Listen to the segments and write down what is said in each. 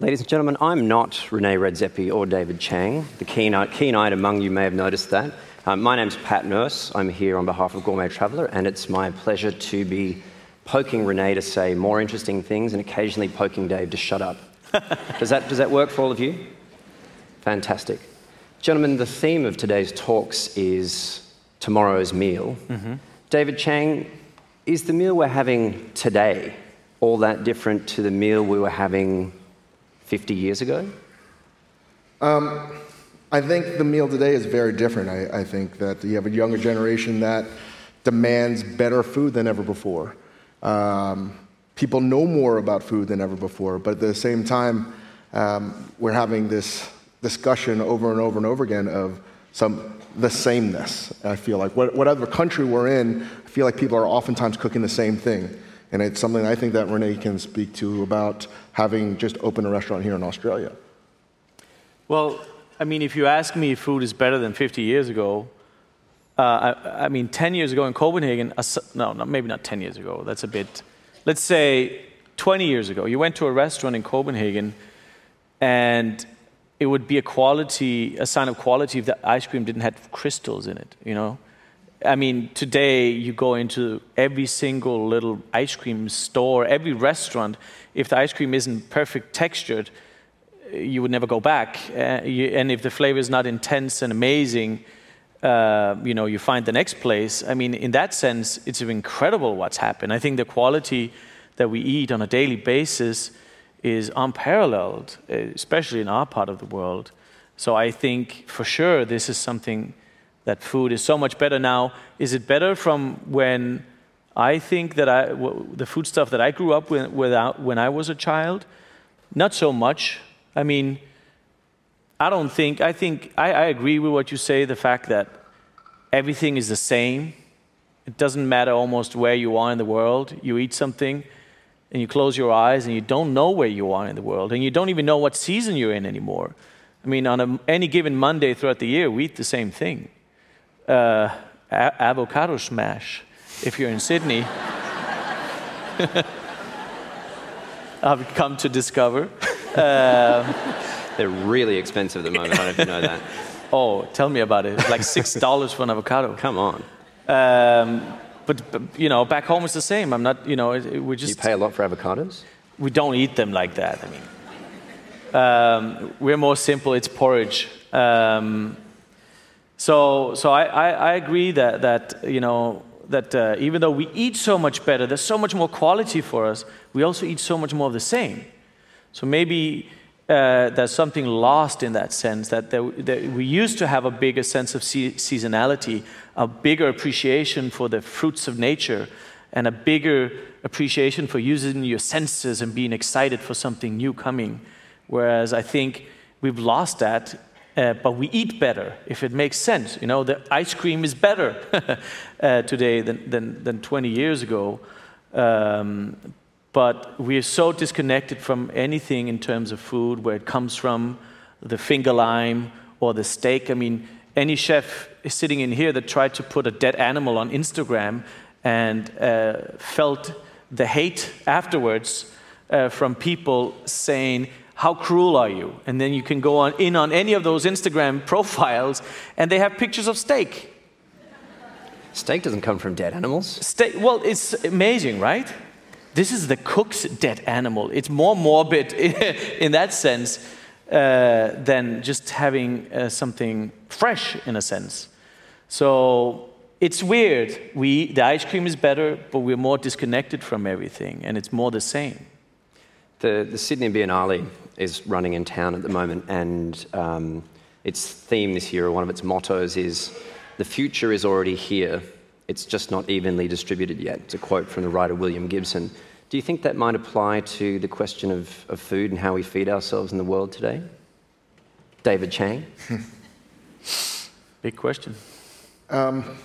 Ladies and gentlemen, I'm not Rene Redzepi or David Chang. The keen, keen eyed among you may have noticed that. Um, my name's Pat Nourse. I'm here on behalf of Gourmet Traveller, and it's my pleasure to be poking Rene to say more interesting things and occasionally poking Dave to shut up. does, that, does that work for all of you? Fantastic. Gentlemen, the theme of today's talks is tomorrow's meal. Mm-hmm. David Chang, is the meal we're having today all that different to the meal we were having 50 years ago? Um, I think the meal today is very different. I, I, think that you have a younger generation that demands better food than ever before. Um, people know more about food than ever before, but at the same time, um, we're having this discussion over and over and over again of some the sameness. I feel like whatever country we're in, I feel like people are oftentimes cooking the same thing. And it's something I think that Rene can speak to about having just opened a restaurant here in Australia. Well, I mean, if you ask me if food is better than 50 years ago, uh, I, I, mean, 10 years ago in Copenhagen, no, no, maybe not 10 years ago, that's a bit, let's say 20 years ago, you went to a restaurant in Copenhagen and it would be a quality, a sign of quality if the ice cream didn't have crystals in it, you know? I mean, today you go into every single little ice cream store, every restaurant. If the ice cream isn't perfect textured, you would never go back. Uh, you, and if the flavor is not intense and amazing, uh, you know, you find the next place. I mean, in that sense, it's incredible what's happened. I think the quality that we eat on a daily basis is unparalleled, especially in our part of the world. So I think for sure this is something that food is so much better now. Is it better from when I think that I, the food stuff that I grew up with without, when I was a child? Not so much. I mean, I don't think, I think, I, I agree with what you say, the fact that everything is the same. It doesn't matter almost where you are in the world. You eat something and you close your eyes and you don't know where you are in the world and you don't even know what season you're in anymore. I mean, on a, any given Monday throughout the year, we eat the same thing uh, a- avocado smash if you're in Sydney. I've come to discover. Um, They're really expensive at the moment. I don't know if you know that. Oh, tell me about it. It's like six dollars for an avocado. Come on. Um, but, but, you know, back home it's the same. I'm not. You know, we just. You pay a lot for avocados. We don't eat them like that. I mean, um, we're more simple. It's porridge. Um, so, so I, I, I agree that, that, you know, that uh, even though we eat so much better, there's so much more quality for us, we also eat so much more of the same. So maybe uh, there's something lost in that sense that, there, that, we used to have a bigger sense of se- seasonality, a bigger appreciation for the fruits of nature, and a bigger appreciation for using your senses and being excited for something new coming. Whereas I think we've lost that uh, but we eat better if it makes sense. You know, the ice cream is better uh, today than, than, than 20 years ago. Um, but we are so disconnected from anything in terms of food, where it comes from, the finger lime or the steak. I mean, any chef is sitting in here that tried to put a dead animal on Instagram and uh, felt the hate afterwards uh, from people saying, how cruel are you? And then you can go on in on any of those Instagram profiles, and they have pictures of steak. Steak doesn't come from dead animals. Steak, well, it's amazing, right? This is the cook's dead animal. It's more morbid in that sense uh, than just having uh, something fresh, in a sense. So it's weird. We, the ice cream is better, but we're more disconnected from everything, and it's more the same. The, the Sydney Biennale is running in town at the moment, and um, its theme this year, or one of its mottos, is The future is already here, it's just not evenly distributed yet. It's a quote from the writer William Gibson. Do you think that might apply to the question of, of food and how we feed ourselves in the world today? David Chang? Big question. Um,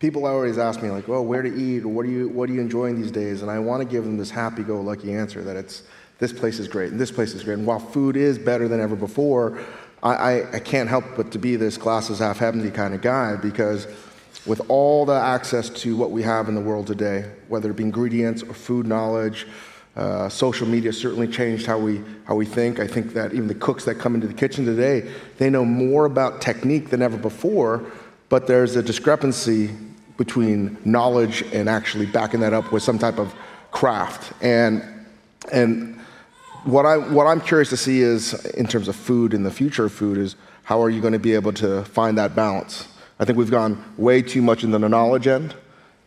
people always ask me like, "Well, where to eat? What are you What are you enjoying these days?" And I want to give them this happy-go-lucky answer that it's this place is great and this place is great. And while food is better than ever before, I, I, I can't help but to be this glasses half empty kind of guy because with all the access to what we have in the world today, whether it be ingredients or food knowledge, Uh, social media certainly changed how we, how we think. I think that even the cooks that come into the kitchen today, they know more about technique than ever before, but there's a discrepancy between knowledge and actually backing that up with some type of craft. And, and what, I, what I'm curious to see is, in terms of food and the future of food, is how are you going to be able to find that balance? I think we've gone way too much in the knowledge end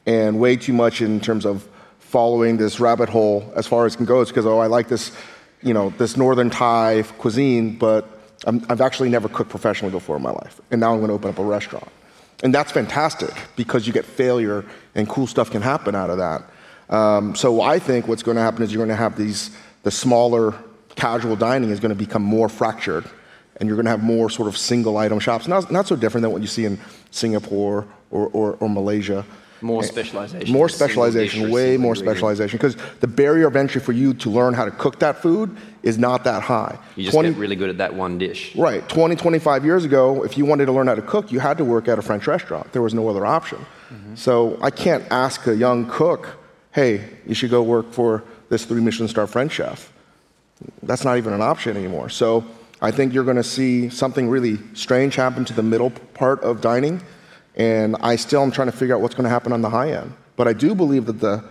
and way too much in terms of following this rabbit hole as far as it can go. It's because, oh, I like this, you know, this northern Thai cuisine, but i have actually never cooked professionally before in my life. And now I'm going to open up a restaurant. And that's fantastic because you get failure and cool stuff can happen out of that. Um, so I think what's going to happen is you're going to have these, the smaller casual dining is going to become more fractured and you're going to have more sort of single item shops. Not, not so different than what you see in Singapore or, or, or Malaysia. More specialization. More specialization, way more specialization. Because the barrier of entry for you to learn how to cook that food is not that high. You just 20, get really good at that one dish. Right. 20, 25 years ago, if you wanted to learn how to cook, you had to work at a French restaurant. There was no other option. Mm-hmm. So I can't ask a young cook, hey, you should go work for this three Michelin star French chef. That's not even an option anymore. So I think you're going to see something really strange happen to the middle part of dining and I still am trying to figure out what's going to happen on the high end. But I do believe that the,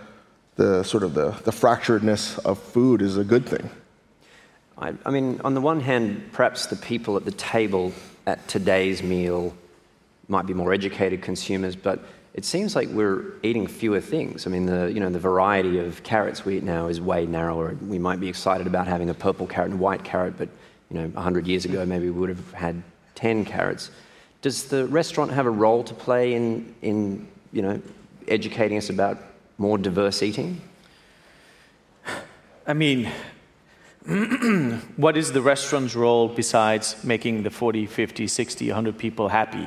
the sort of the, the fracturedness of food is a good thing. I, I mean, on the one hand, perhaps the people at the table at today's meal might be more educated consumers, but it seems like we're eating fewer things. I mean, the, you know, the variety of carrots we eat now is way narrower. We might be excited about having a purple carrot and white carrot, but you know, 100 years ago, maybe we would have had 10 carrots. Does the restaurant have a role to play in, in you know, educating us about more diverse eating? I mean, what is the restaurant's role besides making the 40, 50, 60, 100 people happy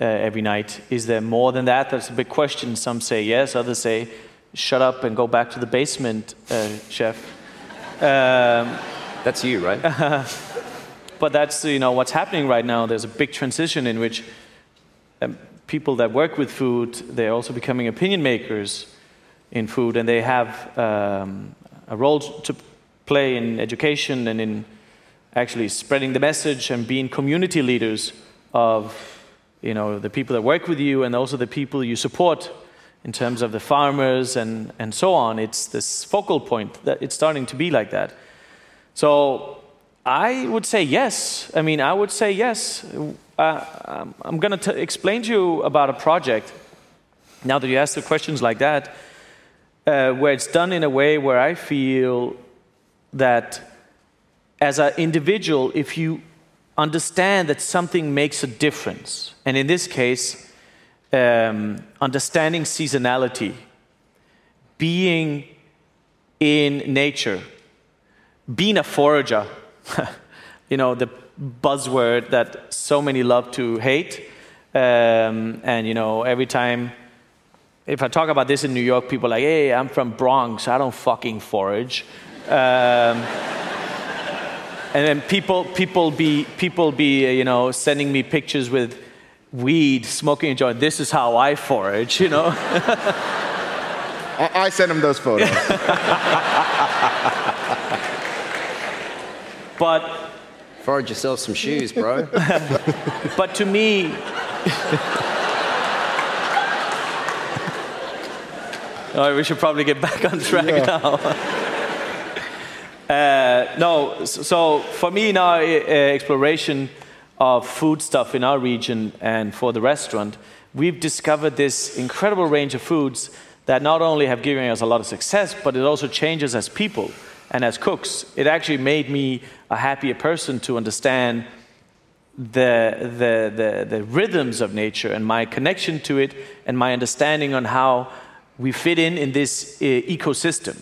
uh, every night? Is there more than that? That's a big question. Some say yes, others say, shut up and go back to the basement, uh, chef. Um, That's you, right? But that's you know what's happening right now. There's a big transition in which um, people that work with food they're also becoming opinion makers in food, and they have um, a role to play in education and in actually spreading the message and being community leaders of you know the people that work with you and also the people you support in terms of the farmers and, and so on. It's this focal point that it's starting to be like that. So I would say yes. I mean, I would say yes. Uh, um, I'm going to explain to you about a project, now that you ask the questions like that, uh, where it's done in a way where I feel that as an individual, if you understand that something makes a difference, and in this case, um, understanding seasonality, being in nature, being a forager, you know, the buzzword that so many love to hate. Um, and, you know, every time, if I talk about this in New York, people are like, hey, I'm from Bronx, I don't fucking forage. Um, and then people, people be, people be, you know, sending me pictures with weed, smoking a joint. This is how I forage, you know. I, I sent him those photos. But forage yourself some shoes, bro. but to me, oh, we should probably get back on track yeah. now. uh, no, so for me now, uh, exploration of food stuff in our region and for the restaurant, we've discovered this incredible range of foods that not only have given us a lot of success, but it also changes as people and as cooks. It actually made me a happier person to understand the, the, the, the, rhythms of nature and my connection to it and my understanding on how we fit in in this uh, ecosystem.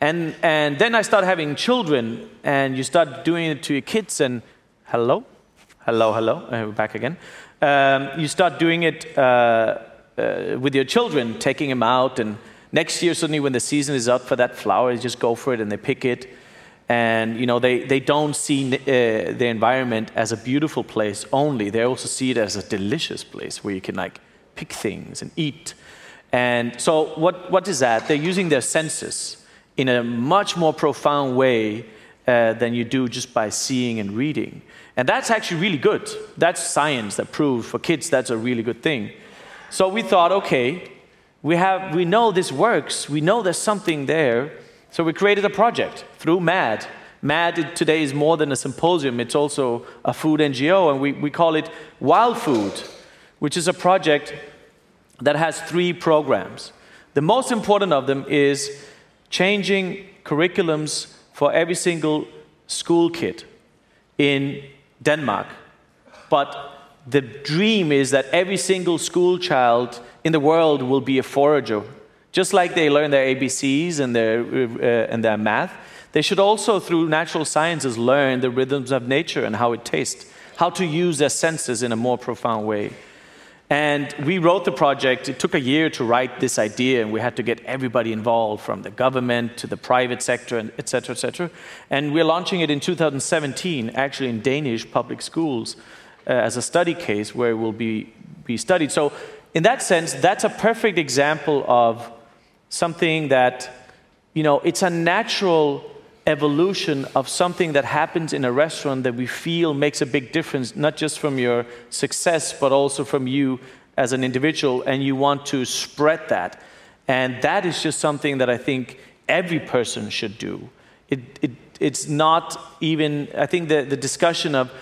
And, and then I started having children, and you start doing it to your kids, and hello, hello, hello, uh, we're back again. Um, you start doing it uh, uh with your children, taking them out, and next year, suddenly, when the season is up for that flower, they just go for it and they pick it and you know they, they don't see uh, the environment as a beautiful place only they also see it as a delicious place where you can like pick things and eat and so what, what is that they're using their senses in a much more profound way uh, than you do just by seeing and reading. And that's actually really good. That's science that proves for kids that's a really good thing. So we thought, okay, we, have, we know this works, we know there's something there. So we created a project through MAD. MAD today is more than a symposium, it's also a food NGO, and we, we call it Wild Food, which is a project that has three programs. The most important of them is changing curriculums for every single school kid in Denmark. But the dream is that every single school child in the world will be a forager. Just like they learn their ABCs and their, uh, and their math, they should also, through natural sciences, learn the rhythms of nature and how it tastes, how to use their senses in a more profound way. And we wrote the project. It took a year to write this idea, and we had to get everybody involved from the government to the private sector, and et cetera, et cetera. And we're launching it in 2017, actually in Danish public schools, uh, as a study case where it will be, be studied. So, in that sense, that's a perfect example of something that, you know, it's a natural evolution of something that happens in a restaurant that we feel makes a big difference, not just from your success, but also from you as an individual, and you want to spread that. And that is just something that I think every person should do. It, it, it's not even, I think the, the discussion of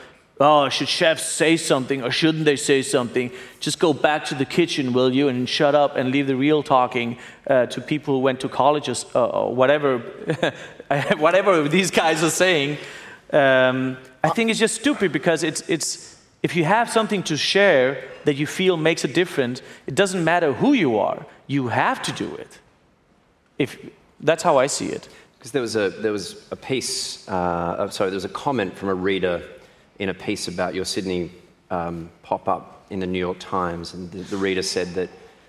oh, should chefs say something or shouldn't they say something? Just go back to the kitchen, will you, and shut up and leave the real talking uh, to people who went to colleges uh, or whatever, whatever these guys are saying. Um, I think it's just stupid because it's, it's, if you have something to share that you feel makes a difference, it doesn't matter who you are, you have to do it. If, that's how I see it. Because there was a, there was a piece, uh, sorry, there was a comment from a reader in a piece about your Sydney um, pop up in the New York Times, and the, the, reader said that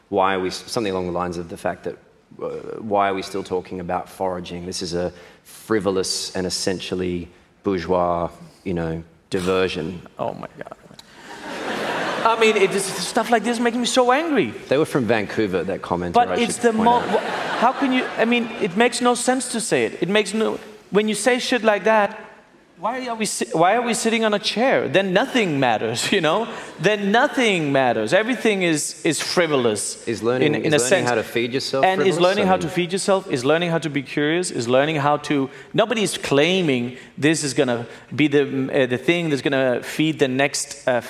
why are we something along the lines of the fact that uh, why are we still talking about foraging? This is a frivolous and essentially bourgeois, you know, diversion. Oh my God. I mean, it is, stuff like this makes me so angry. They were from Vancouver, that comment. But it's the most. How can you? I mean, it makes no sense to say it. It makes no. When you say shit like that, why are we why are we sitting on a chair? Then nothing matters you know? Then nothing matters. Everything is is frivolous. Is learning, in, in is a learning sense. how to feed yourself and frivolous? is learning how to feed yourself is learning how to be curious is learning how to nobody's claiming this is going to be the uh, the thing that's going to feed the next uh,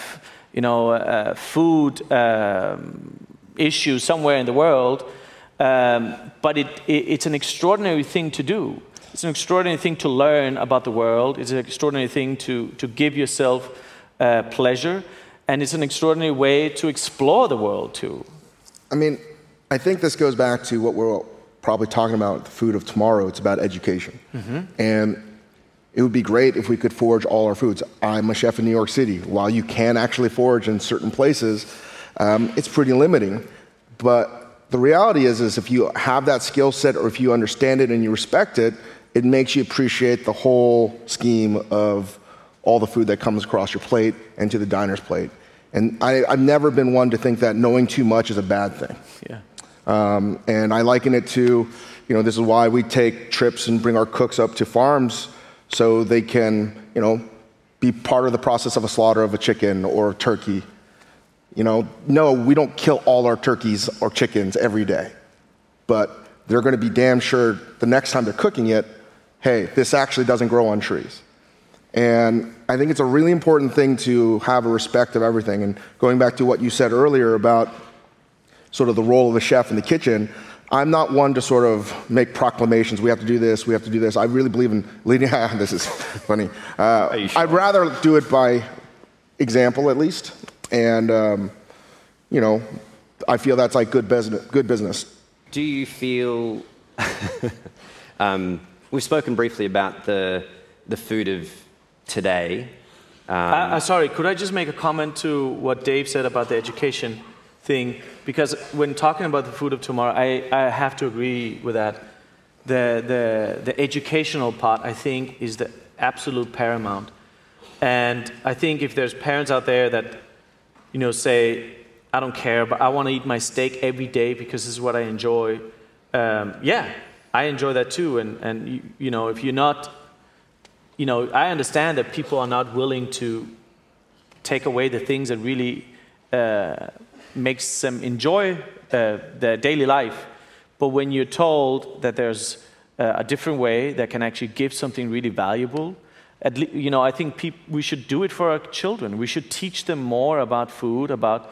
you know uh, food um, issue somewhere in the world. Um, but it, it, it's an extraordinary thing to do it's an extraordinary thing to learn about the world. It's an extraordinary thing to, to give yourself uh, pleasure. And it's an extraordinary way to explore the world, too. I mean, I think this goes back to what we're probably talking about the food of tomorrow. It's about education. Mm-hmm. And it would be great if we could forage all our foods. I'm a chef in New York City. While you can actually forage in certain places, um, it's pretty limiting. But the reality is, is if you have that skill set or if you understand it and you respect it, it makes you appreciate the whole scheme of all the food that comes across your plate and to the diner's plate. And I, have never been one to think that knowing too much is a bad thing. Yeah. Um, and I liken it to, you know, this is why we take trips and bring our cooks up to farms so they can, you know, be part of the process of a slaughter of a chicken or a turkey. You know, no, we don't kill all our turkeys or chickens every day, but they're going to be damn sure the next time they're cooking it hey, this actually doesn't grow on trees. And I think it's a really important thing to have a respect of everything. And going back to what you said earlier about sort of the role of the chef in the kitchen, I'm not one to sort of make proclamations. We have to do this. We have to do this. I really believe in leading. this is funny. Uh, sure? I'd rather do it by example, at least. And um, you know, I feel that's like good business. Good business. Do you feel? um, We've spoken briefly about the, the food of today. Um, sorry, could I just make a comment to what Dave said about the education thing? Because when talking about the food of tomorrow, I, I have to agree with that. The, the, the educational part, I think, is the absolute paramount. And I think if there's parents out there that, you know, say, I don't care, but I want to eat my steak every day because this is what I enjoy, um, yeah, I enjoy that too. And, and you, you know, if you're not, you know, I understand that people are not willing to take away the things that really uh, makes them enjoy uh, their daily life. But when you're told that there's uh, a different way that can actually give something really valuable, at le- you know, I think peop- we should do it for our children. We should teach them more about food, about,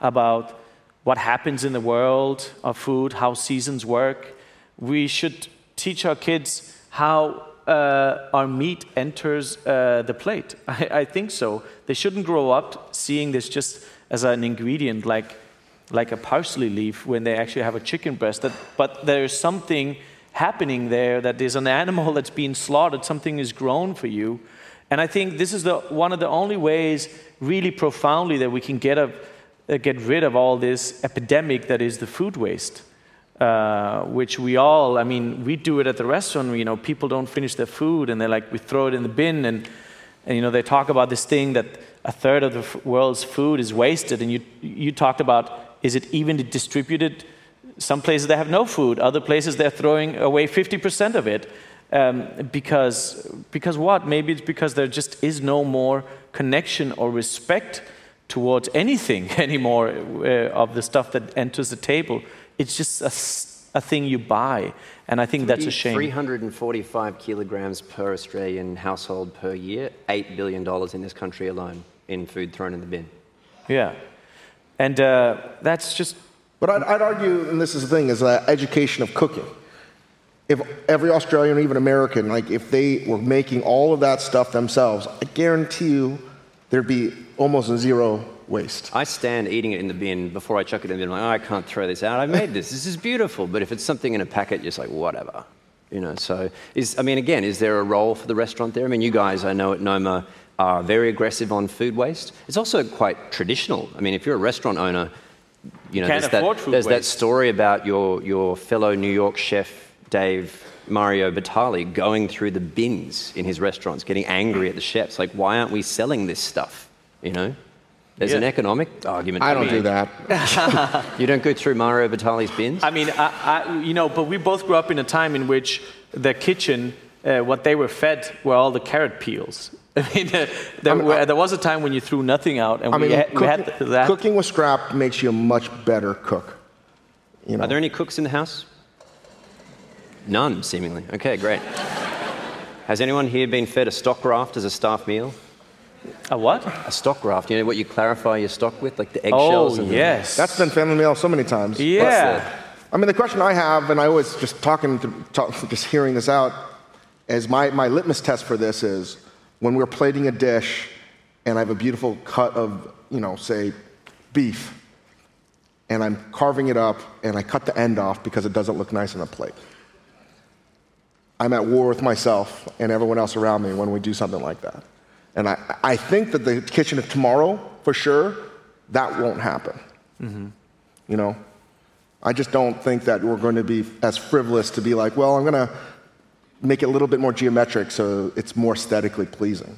about what happens in the world of food, how seasons work. We should teach our kids how uh, our meat enters uh, the plate. I, I, think so. They shouldn't grow up seeing this just as an ingredient like, like a parsley leaf when they actually have a chicken breast. That, but there's something happening there that there's an animal that's being slaughtered, something is grown for you. And I think this is the, one of the only ways, really profoundly, that we can get, a, uh, get rid of all this epidemic that is the food waste. Uh, which we all, I mean, we do it at the restaurant. You know, people don't finish their food, and they're like, we throw it in the bin, and, and you know, they talk about this thing that a third of the world's food is wasted, and you you talked about is it evenly distributed? Some places they have no food, other places they're throwing away 50% of it. Um, because because what? Maybe it's because there just is no more connection or respect towards anything anymore uh, of the stuff that enters the table. It's just a, a thing you buy. And I think that's a shame. 345 kilograms per Australian household per year, $8 billion in this country alone in food thrown in the bin. Yeah. And uh, that's just. But I'd, I'd, argue, and this is the thing, is that education of cooking. If every Australian, or even American, like if they were making all of that stuff themselves, I guarantee you there'd be almost zero waste. I stand eating it in the bin before I chuck it in the bin. I'm like, oh, I can't throw this out. I made this. This is beautiful. But if it's something in a packet, just like, whatever. You know, so is, I mean, again, is there a role for the restaurant there? I mean, you guys, I know at Noma, are very aggressive on food waste. It's also quite traditional. I mean, if you're a restaurant owner, you know, there's, that, there's that, story about your, your fellow New York chef, Dave Mario Batali, going through the bins in his restaurants, getting angry at the chefs. Like, why aren't we selling this stuff? You know? There's yeah. an economic argument. I don't do that. you don't go through Mario Batali's bins? I mean, I, I, you know, but we both grew up in a time in which the kitchen, uh, what they were fed were all the carrot peels. I mean, uh, there, I mean, were, there, was a time when you threw nothing out, and I we, mean, ha- cooking, we had that. Cooking with scrap makes you a much better cook. You know? Are there any cooks in the house? None, seemingly. Okay, great. Has anyone here been fed a stock raft as a staff meal? A what? A stock raft. You know what you clarify your stock with, like the eggshells. Oh, yes. The... That's been family meal so many times. Yeah. I mean, the question I have, and I was just talking, to, talk, just hearing this out, is my, my litmus test for this is when we're plating a dish and I have a beautiful cut of, you know, say, beef, and I'm carving it up and I cut the end off because it doesn't look nice on a plate. I'm at war with myself and everyone else around me when we do something like that. And I, I think that the kitchen of tomorrow, for sure, that won't happen. Mm-hmm. You know? I just don't think that we're going to be as frivolous to be like, well, I'm going to make it a little bit more geometric so it's more aesthetically pleasing.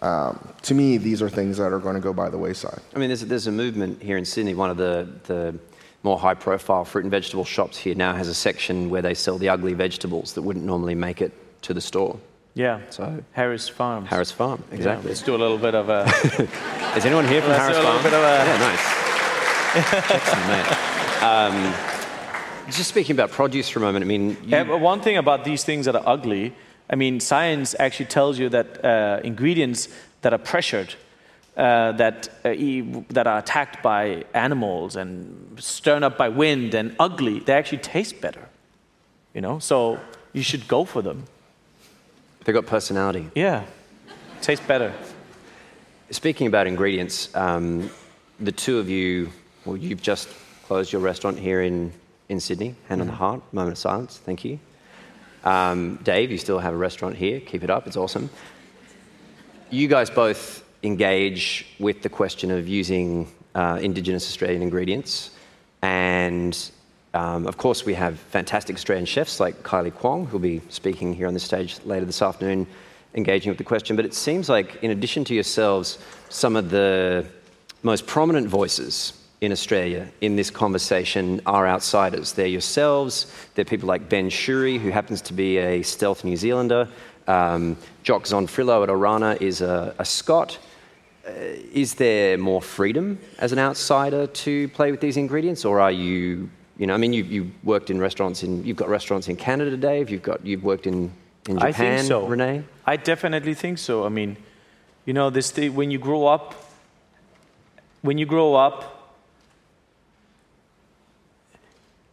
Um, to me, these are things that are going to go by the wayside. I mean, there's, there's a movement here in Sydney. One of the, the more high profile fruit and vegetable shops here now has a section where they sell the ugly vegetables that wouldn't normally make it to the store. Yeah. So Harris Farm. Harris Farm, exactly. Yeah, let's do a little bit of a. Is anyone here from let's Harris Farm? do a little bit of a. Yeah, nice. Excellent, mate. Um, just speaking about produce for a moment, I mean. You... Yeah, one thing about these things that are ugly, I mean, science actually tells you that uh, ingredients that are pressured, uh, that, uh, that are attacked by animals and stirred up by wind and ugly, they actually taste better. You know, so you should go for them. They've got personality. Yeah, tastes better. Speaking about ingredients, um, the two of you, well, you've just closed your restaurant here in in Sydney. Hand on the mm-hmm. heart, moment of silence. Thank you. Um, Dave, you still have a restaurant here. Keep it up. It's awesome. You guys both engage with the question of using uh, Indigenous Australian ingredients. And um, of course, we have fantastic Australian chefs like Kylie Kwong, who'll be speaking here on the stage later this afternoon, engaging with the question. But it seems like, in addition to yourselves, some of the most prominent voices in Australia in this conversation are outsiders. They're yourselves, they're people like Ben Shewry, who happens to be a stealth New Zealander. Um, Jock Zonfrillo at Orana is a, a Scot. Uh, is there more freedom as an outsider to play with these ingredients, or are you, you know, I mean, you, you worked in restaurants in, you've got restaurants in Canada, Dave. You've got, you've worked in, in Japan, I think so. Rene. I definitely think so. I mean, you know, this thing, when you grow up, when you grow up,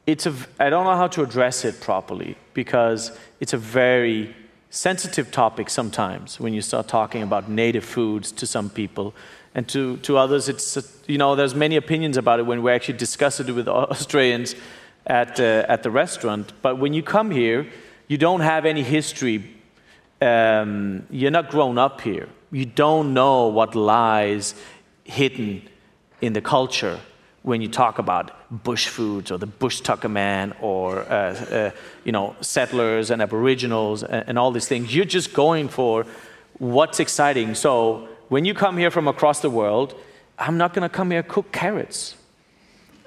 it's a, I don't know how to address it properly because it's a very sensitive topic sometimes when you start talking about native foods to some people. And to, to others, it's, you know, there's many opinions about it when we actually discuss it with Australians at, uh, at the restaurant. But when you come here, you don't have any history. Um, you're not grown up here. You don't know what lies hidden in the culture when you talk about bush foods or the bush tucker man or uh, uh, you know settlers and aboriginals and, and, all these things you're just going for what's exciting so when you come here from across the world i'm not going to come here and cook carrots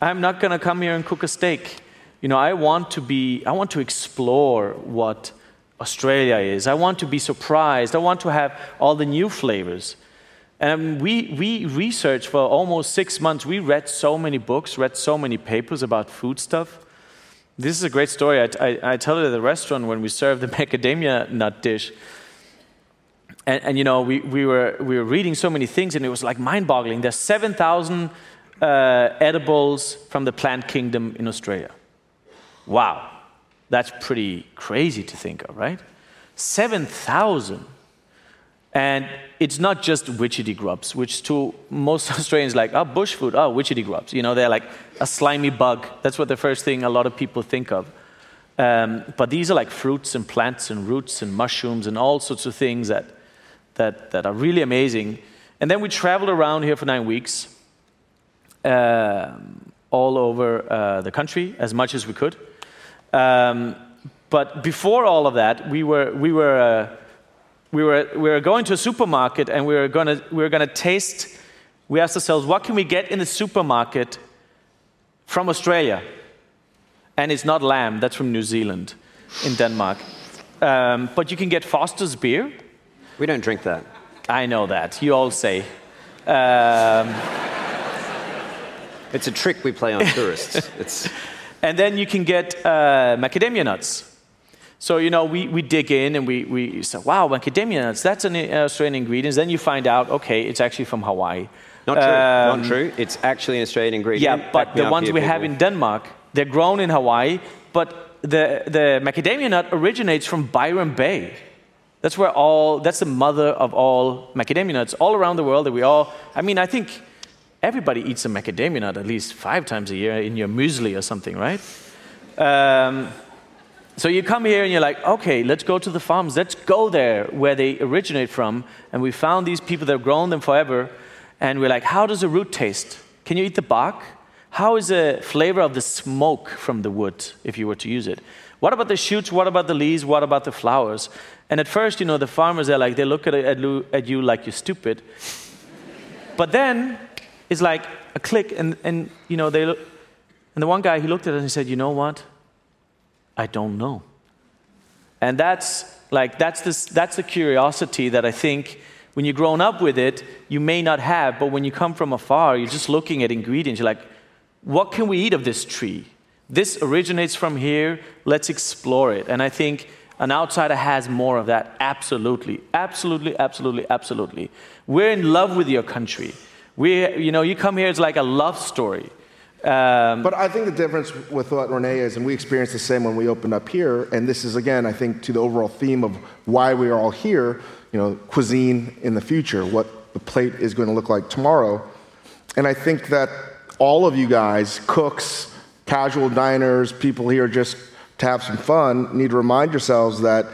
i'm not going to come here and cook a steak you know i want to be i want to explore what australia is i want to be surprised i want to have all the new flavors and we, we researched for almost six months. We read so many books, read so many papers about food stuff. This is a great story. I, I, I tell it at the restaurant when we serve the macadamia nut dish. And, and, you know, we, we, were, we were reading so many things, and it was like mind boggling. There's 7,000 uh, edibles from the plant kingdom in Australia. Wow. That's pretty crazy to think of, right? 7,000. And it's not just witchetty grubs, which to most Australians like, oh, bush food, oh, witchetty grubs. You know, they're like a slimy bug. That's what the first thing a lot of people think of. Um, but these are like fruits and plants and roots and mushrooms and all sorts of things that, that, that are really amazing. And then we traveled around here for nine weeks, uh, all over uh, the country as much as we could. Um, but before all of that, we were, we were uh, we were, we were going to a supermarket and we were going we were to taste. We asked ourselves, what can we get in the supermarket from Australia? And it's not lamb, that's from New Zealand, in Denmark. Um, but you can get Foster's beer. We don't drink that. I know that. You all say. Um, it's a trick we play on tourists. It's... And then you can get uh, macadamia nuts. So, you know, we, we dig in and we, we say, wow, macadamia nuts, that's an Australian ingredient. Then you find out, okay, it's actually from Hawaii. Not true, um, not true. It's actually an Australian ingredient. Yeah, but the ones here, we people. have in Denmark, they're grown in Hawaii, but the, the macadamia nut originates from Byron Bay. That's where all, that's the mother of all macadamia nuts all around the world that we all, I mean, I think everybody eats a macadamia nut at least five times a year in your muesli or something, right? Um, so you come here and you're like, okay, let's go to the farms. Let's go there where they originate from. And we found these people that have grown them forever. And we're like, how does a root taste? Can you eat the bark? How is the flavor of the smoke from the wood if you were to use it? What about the shoots? What about the leaves? What about the flowers? And at first, you know, the farmers are like, they look at, at you like you're stupid. but then it's like a click, and, and you know, they look, and the one guy, he looked at it and he said, you know what? I don't know. And that's like that's this that's the curiosity that I think when you're grown up with it, you may not have, but when you come from afar, you're just looking at ingredients, you're like, what can we eat of this tree? This originates from here, let's explore it. And I think an outsider has more of that. Absolutely. Absolutely, absolutely, absolutely. We're in love with your country. We, you know, you come here, it's like a love story. Um, but I think the difference with what Rene is, and we experienced the same when we opened up here, and this is again, I think, to the overall theme of why we are all here, you know, cuisine in the future, what the plate is going to look like tomorrow. And I think that all of you guys, cooks, casual diners, people here just to have some fun, need to remind yourselves that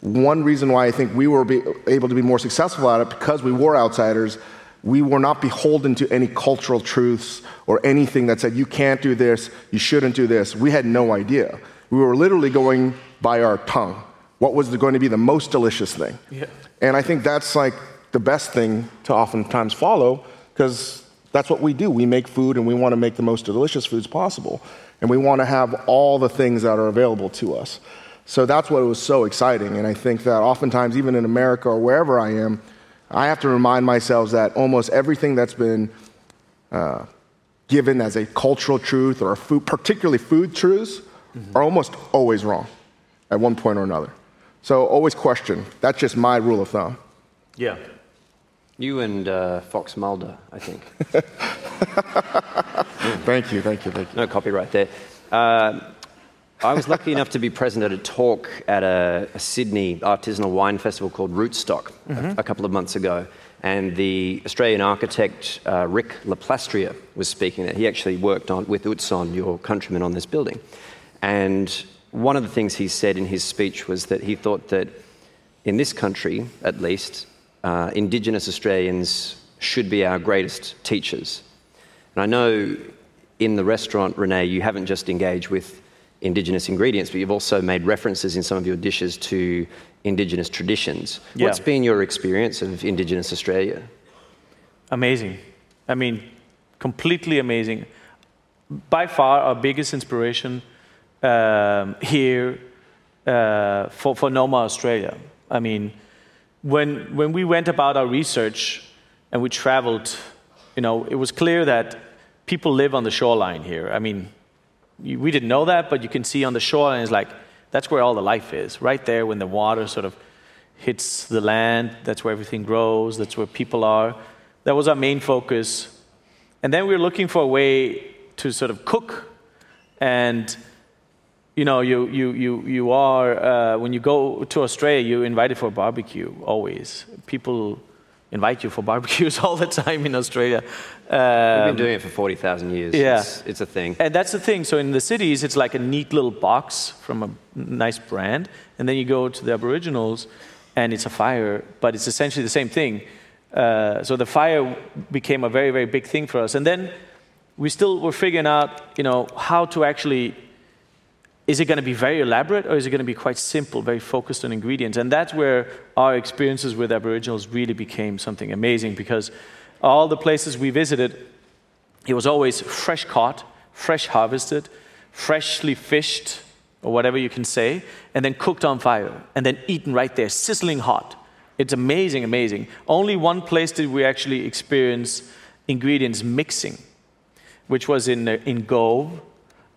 one reason why I think we were able to be more successful at it because we were outsiders we were not beholden to any cultural truths or anything that said, you can't do this, you shouldn't do this. We had no idea. We were literally going by our tongue. What was going to be the most delicious thing? Yeah. And I think that's like the best thing to oftentimes follow because That's what we do. We make food and we want to make the most delicious foods possible. And we want to have all the things that are available to us. So that's what was so exciting. And I think that oftentimes, even in America or wherever I am, I have to remind myself that almost everything that's been uh, given as a cultural truth or food, particularly food truths, mm-hmm. are almost always wrong at one point or another. So always question. That's just my rule of thumb. Yeah. You and uh, Fox Mulder, I think. thank you, thank you, thank you. No copyright there. Uh, I was lucky enough to be present at a talk at a, a Sydney artisanal wine festival called Rootstock mm-hmm. a, a, couple of months ago. And the Australian architect uh, Rick Leplastrier was speaking there. He actually worked on, with Utzon, your countryman, on this building. And one of the things he said in his speech was that he thought that in this country, at least, uh, Indigenous Australians should be our greatest teachers. And I know in the restaurant, Rene, you haven't just engaged with Indigenous ingredients, but you've also made references in some of your dishes to Indigenous traditions. Yeah. What's been your experience of Indigenous Australia? Amazing. I mean, completely amazing. By far, our biggest inspiration um, here uh, for, for Noma Australia. I mean, when, when we went about our research and we traveled, you know, it was clear that people live on the shoreline here. I mean, we didn't know that, but you can see on the shoreline, it's like, that's where all the life is, right there when the water sort of hits the land. That's where everything grows, that's where people are. That was our main focus. And then we were looking for a way to sort of cook and you know, you, you, you, you are, uh, when you go to Australia, you're invited for a barbecue always. People invite you for barbecues all the time in Australia. Um, We've been um, doing it for 40,000 years. Yeah. It's, it's, a thing. And that's the thing. So in the cities, it's like a neat little box from a nice brand. And then you go to the Aboriginals, and it's a fire, but it's essentially the same thing. Uh, so the fire became a very, very big thing for us. And then we still were figuring out, you know, how to actually is it going to be very elaborate or is it going to be quite simple, very focused on ingredients? And that's where our experiences with Aboriginals really became something amazing because all the places we visited, it was always fresh caught, fresh harvested, freshly fished, or whatever you can say, and then cooked on fire, and then eaten right there, sizzling hot. It's amazing, amazing. Only one place did we actually experience ingredients mixing, which was in, uh, in Gove,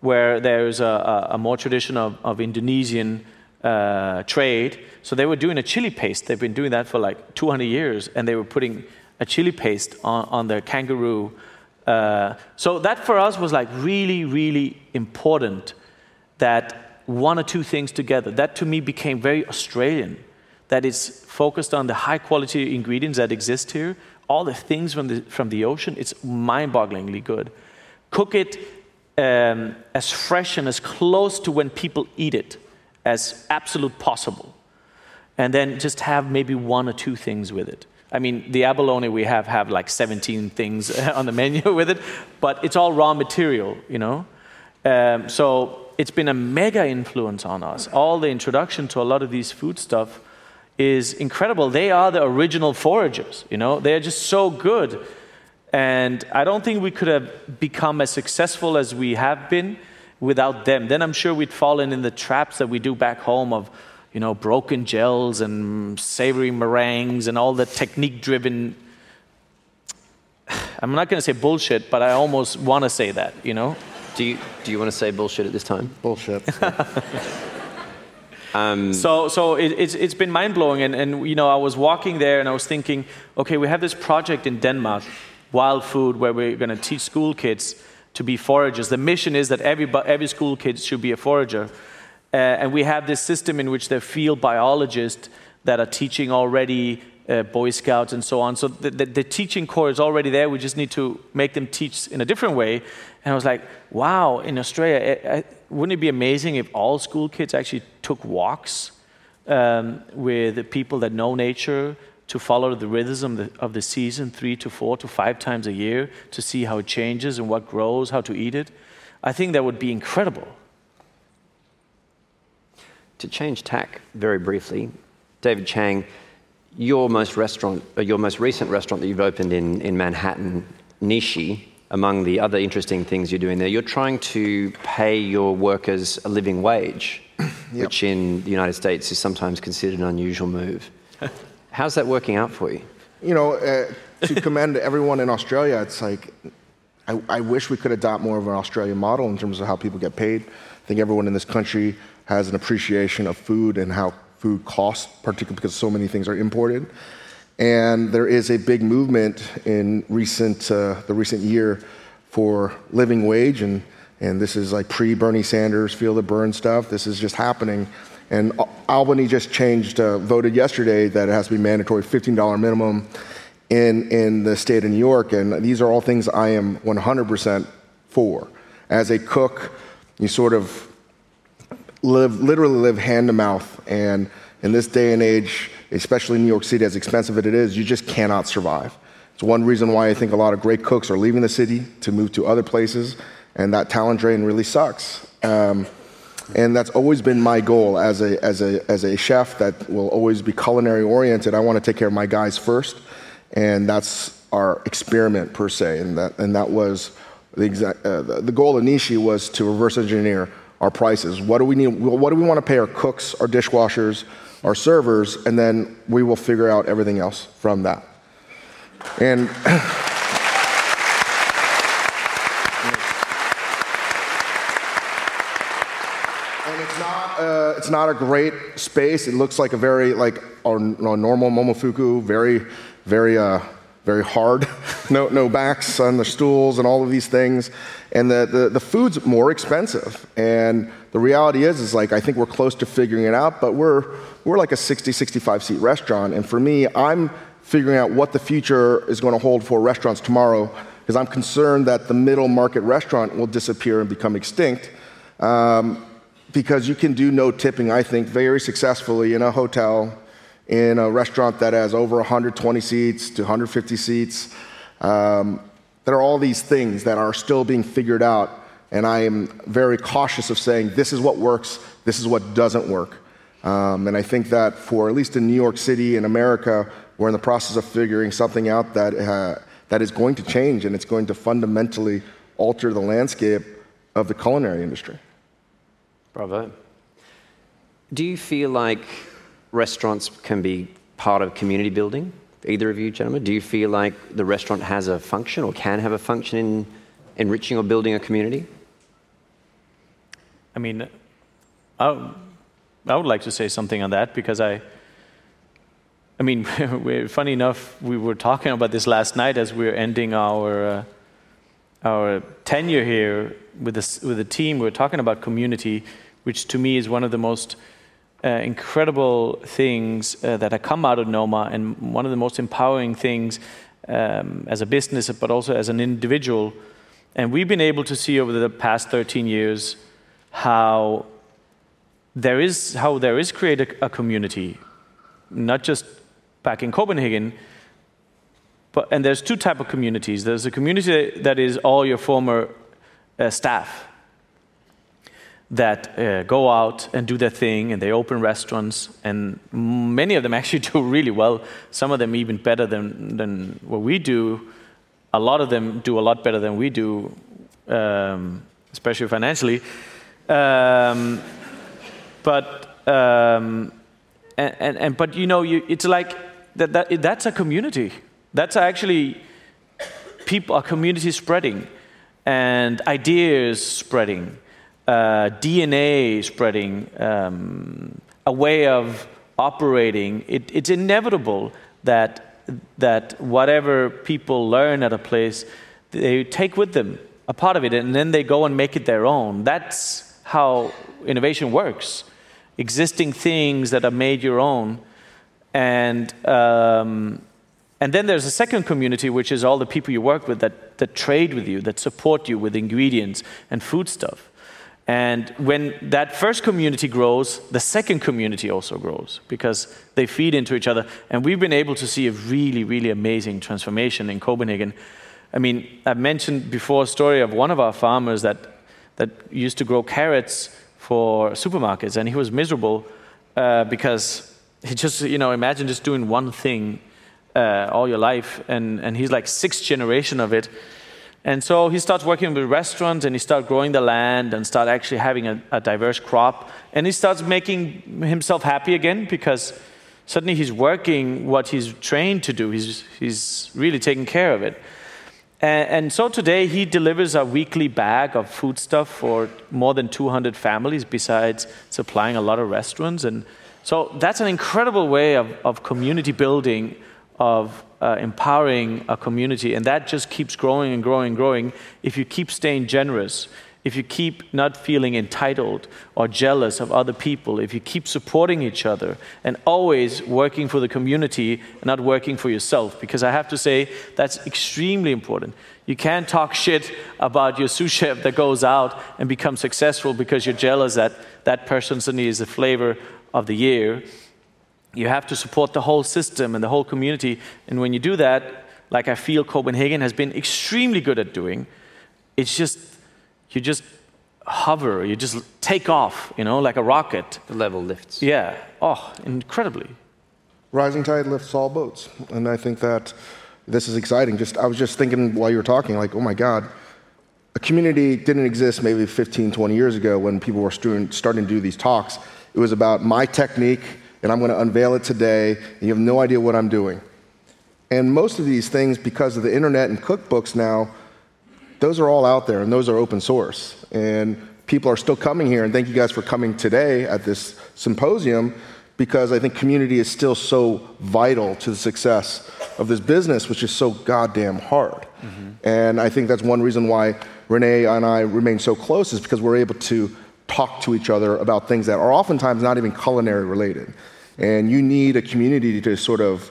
where there's a, a more tradition of, of Indonesian uh, trade. So they were doing a chili paste. They've been doing that for like 200 years, and they were putting a chili paste on, on their kangaroo. Uh, so that for us was like really, really important that one or two things together. That to me became very Australian. That is focused on the high quality ingredients that exist here, all the things from the, from the ocean. It's mind bogglingly good. Cook it um, as fresh and as close to when people eat it as absolute possible. And then just have maybe one or two things with it. I mean, the abalone we have have like 17 things on the menu with it, but it's all raw material, you know? Um, so it's been a mega influence on us. All the introduction to a lot of these food stuff is incredible. They are the original foragers, you know? They're just so good and I don't think we could have become as successful as we have been without them. Then I'm sure we'd fallen in the traps that we do back home of, you know, broken gels and savory meringues and all the technique driven. I'm not going to say bullshit, but I almost want to say that, you know? Do you, do you want to say bullshit at this time? Bullshit. Um, so so it, it's, it's been mind blowing. And, and, you know, I was walking there and I was thinking, okay, we have this project in Denmark wild food where we're going to teach school kids to be foragers. The mission is that every, every school kid should be a forager. Uh, and we have this system in which there are field biologists that are teaching already uh, Boy Scouts and so on. So the, the, the, teaching core is already there. We just need to make them teach in a different way. And I was like, wow, in Australia, it, it, wouldn't it be amazing if all school kids actually took walks um, with people that know nature, to follow the rhythm of the season three to four to five times a year to see how it changes and what grows, how to eat it. I think that would be incredible. To change tack very briefly, David Chang, your most restaurant, uh, your most recent restaurant that you've opened in, in Manhattan Nishi, among the other interesting things you're doing there, you're trying to pay your workers a living wage, yep. which in the United States is sometimes considered an unusual move. How's that working out for you? You know, uh, to commend everyone in Australia, it's like I, I, wish we could adopt more of an Australian model in terms of how people get paid. I think everyone in this country has an appreciation of food and how food costs, particularly because so many things are imported. And there is a big movement in recent, uh, the recent year for living wage, and, and this is like pre Bernie Sanders, feel the Bern stuff. This is just happening. And Albany just changed, uh, voted yesterday that it has to be mandatory $15 minimum in, in the state of New York. And these are all things I am 100% for. As a cook, you sort of live, literally live hand to mouth. And in this day and age, especially New York City, as expensive as it is, you just cannot survive. It's one reason why I think a lot of great cooks are leaving the city to move to other places, and that talent drain really sucks. Um, and that's always been my goal as a, as, a, as a chef that will always be culinary oriented. I want to take care of my guys first, and that's our experiment per se. And that, and that was the, exact, uh, the, goal of Nishi was to reverse engineer our prices. What do we need? What do we want to pay our cooks, our dishwashers, our servers, and then we will figure out everything else from that. And it's not uh, it's not a great space. It looks like a very like a, a normal momofuku, very very uh, very hard. no, no backs on the stools and all of these things. And the, the, the, food's more expensive. And the reality is, is like, I think we're close to figuring it out, but we're, we're like a 60, 65 seat restaurant. And for me, I'm figuring out what the future is going to hold for restaurants tomorrow because I'm concerned that the middle market restaurant will disappear and become extinct. Um, because you can do no tipping, I think, very successfully in a hotel in a restaurant that has over 120 seats to 150 seats. Um, there are all these things that are still being figured out, and I am very cautious of saying this is what works, this is what doesn't work. Um, and I think that for at least in New York City and America, we're in the process of figuring something out that, uh, that is going to change and it's going to fundamentally alter the landscape of the culinary industry. Bravo. Do you feel like restaurants can be part of community building? Either of you gentlemen, do you feel like the restaurant has a function or can have a function in enriching or building a community? I mean, I, I would like to say something on that because I, I mean, funny enough, we were talking about this last night as we were ending our uh, our tenure here with with the team. We were talking about community, which to me is one of the most uh, incredible things uh, that have come out of Noma, and one of the most empowering things um, as a business, but also as an individual. And we've been able to see over the past 13 years how there is how there is created a, community, not just back in Copenhagen, but and there's two type of communities. There's a community that is all your former uh, staff that uh, go out and do their thing and they open restaurants and many of them actually do really well. Some of them even better than, than what we do. A lot of them do a lot better than we do um, especially financially. Um, but um, and, and, and, but you know you, it's like that, that that's a community. That's actually people a community spreading and ideas spreading uh, DNA spreading, um, a way of operating, it, it's inevitable that, that whatever people learn at a place, they take with them a part of it and then they go and make it their own. That's how innovation works. Existing things that are made your own. And, um, and then there's a second community, which is all the people you work with that, that trade with you, that support you with ingredients and food stuff. And when that first community grows, the second community also grows because they feed into each other. And we've been able to see a really, really amazing transformation in Copenhagen. I mean, I've mentioned before a story of one of our farmers that, that used to grow carrots for supermarkets, and he was miserable uh, because he just, you know, imagine just doing one thing. uh, all your life, and, and he's like sixth generation of it. And so he starts working with restaurants and he starts growing the land and start actually having a, a, diverse crop. And he starts making himself happy again because suddenly he's working what he's trained to do. He's, he's really taking care of it. And, and so today he delivers a weekly bag of foodstuff for more than 200 families besides supplying a lot of restaurants. And so that's an incredible way of, of community building, of uh, empowering a community. And that just keeps growing and growing and growing if you keep staying generous, if you keep not feeling entitled or jealous of other people, if you keep supporting each other and always working for the community and not working for yourself. Because I have to say, that's extremely important. You can't talk shit about your sous chef that goes out and becomes successful because you're jealous that that person suddenly is the flavor of the year you have to support the whole system and the whole community. And when you do that, like I feel Copenhagen has been extremely good at doing, it's just, you just hover, you just take off, you know, like a rocket. The level lifts. Yeah. Oh, incredibly. Rising tide lifts all boats. And I think that this is exciting. Just I was just thinking while you were talking, like, oh my God, a community didn't exist maybe 15, 20 years ago when people were starting to do these talks. It was about my technique and I'm going to unveil it today, and you have no idea what I'm doing. And most of these things, because of the internet and cookbooks now, those are all out there and those are open source. And people are still coming here, and thank you guys for coming today at this symposium because I think community is still so vital to the success of this business, which is so goddamn hard. Mm-hmm. And I think that's one reason why Rene and I remain so close, is because we're able to talk to each other about things that are oftentimes not even culinary related. And you need a community to sort of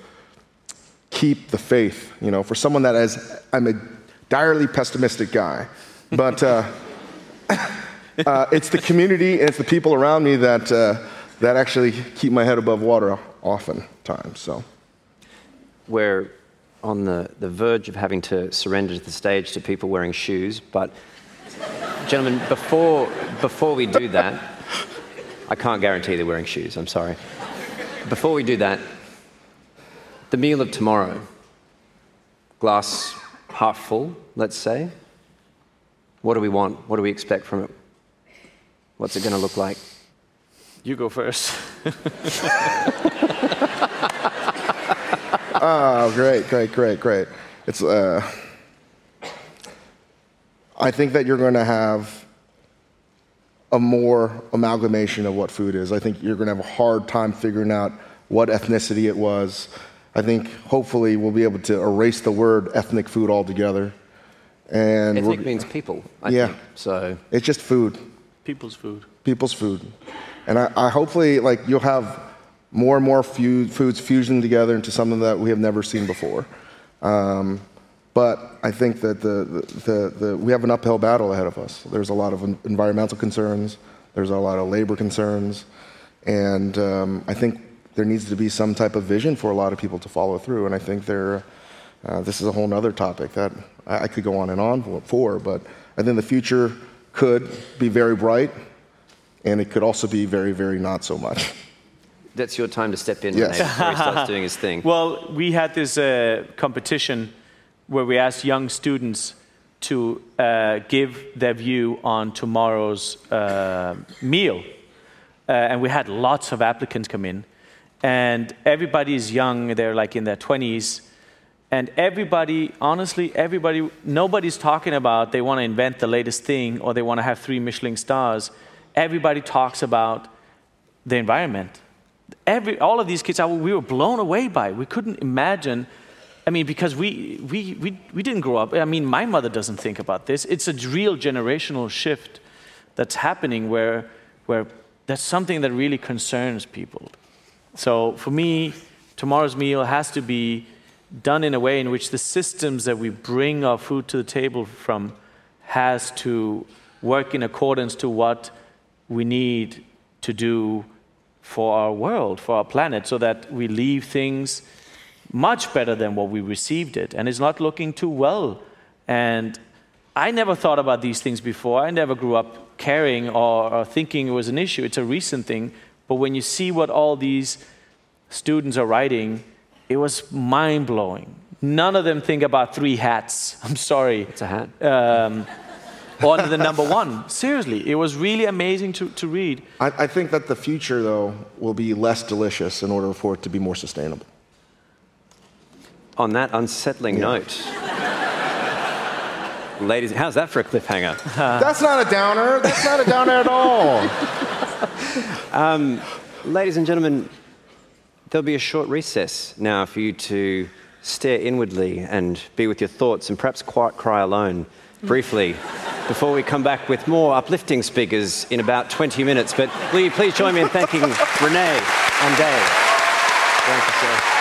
keep the faith. You know, for someone that is, I'm a direly pessimistic guy, but uh, uh, it's the community and it's the people around me that, uh, that actually keep my head above water oftentimes. So. We're on the, the verge of having to surrender the stage to people wearing shoes, but Gentlemen, before, before we do that, I can't guarantee they're wearing shoes, I'm sorry. Before we do that, the meal of tomorrow, glass half full, let's say. What do we want? What do we expect from it? What's it going to look like? You go first. oh, great, great, great, great. It's. Uh I think that you're going to have a more amalgamation of what food is. I think you're going to have a hard time figuring out what ethnicity it was. I think hopefully we'll be able to erase the word ethnic food altogether. And ethnic means people. I yeah. Think, so it's just food. People's food. People's food. And I, I hopefully like you'll have more and more foods fusion together into something that we have never seen before. Um, but I think that the, the, the, we have an uphill battle ahead of us. There's a lot of environmental concerns, there's a lot of labor concerns, and um, I think there needs to be some type of vision for a lot of people to follow through. And I think there, uh, this is a whole other topic that I, I could go on and on for, but I think the future could be very bright, and it could also be very, very not so much. That's your time to step in yes. before he starts doing his thing. Well, we had this uh, competition where we asked young students to uh, give their view on tomorrow's uh, meal. Uh, and we had lots of applicants come in. And everybody is young, they're like in their 20s. And everybody, honestly, everybody, nobody's talking about they want to invent the latest thing or they want to have three Michelin stars. Everybody talks about the environment. Every, all of these kids, we were blown away by. it. We couldn't imagine I mean, because we, we, we, we didn't grow up. I mean, my mother doesn't think about this. It's a real generational shift that's happening where, where that's something that really concerns people. So for me, tomorrow's meal has to be done in a way in which the systems that we bring our food to the table from has to work in accordance to what we need to do for our world, for our planet, so that we leave things much better than what we received it, and it's not looking too well. And I never thought about these things before. I never grew up caring or, or thinking it was an issue. It's a recent thing. But when you see what all these students are writing, it was mind blowing. None of them think about three hats. I'm sorry. It's a hat. Um, on the number one. Seriously, it was really amazing to, to read. I, I think that the future, though, will be less delicious in order for it to be more sustainable. On that unsettling note, ladies, how's that for a cliffhanger? That's not a downer. That's not a downer at all. Um, ladies and gentlemen, there'll be a short recess now for you to stare inwardly and be with your thoughts and perhaps quiet cry alone briefly before we come back with more uplifting speakers in about 20 minutes. But will you please join me in thanking Rene and Dave? Thank you, sir.